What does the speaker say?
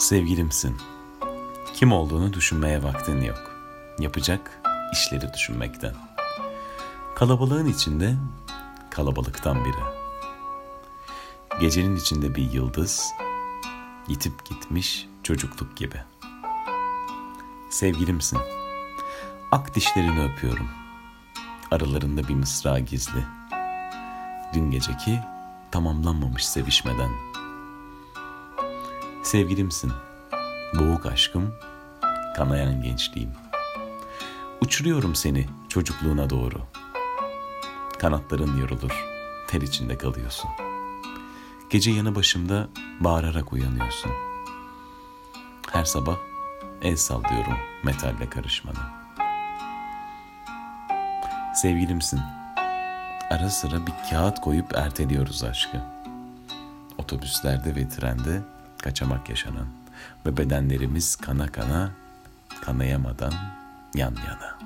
Sevgilimsin. Kim olduğunu düşünmeye vaktin yok. Yapacak işleri düşünmekten. Kalabalığın içinde kalabalıktan biri. Gecenin içinde bir yıldız, yitip gitmiş çocukluk gibi. Sevgilimsin. Ak dişlerini öpüyorum. Aralarında bir mısra gizli. Dün geceki tamamlanmamış sevişmeden. Sevgilimsin. Boğuk aşkım, kanayan gençliğim. Uçuruyorum seni çocukluğuna doğru. Kanatların yorulur, ter içinde kalıyorsun. Gece yanı başımda bağırarak uyanıyorsun. Her sabah el sallıyorum metalle karışmadan. Sevgilimsin. Ara sıra bir kağıt koyup erteliyoruz aşkı. Otobüslerde ve trende kaçamak yaşanan ve bedenlerimiz kana kana kanayamadan yan yana.''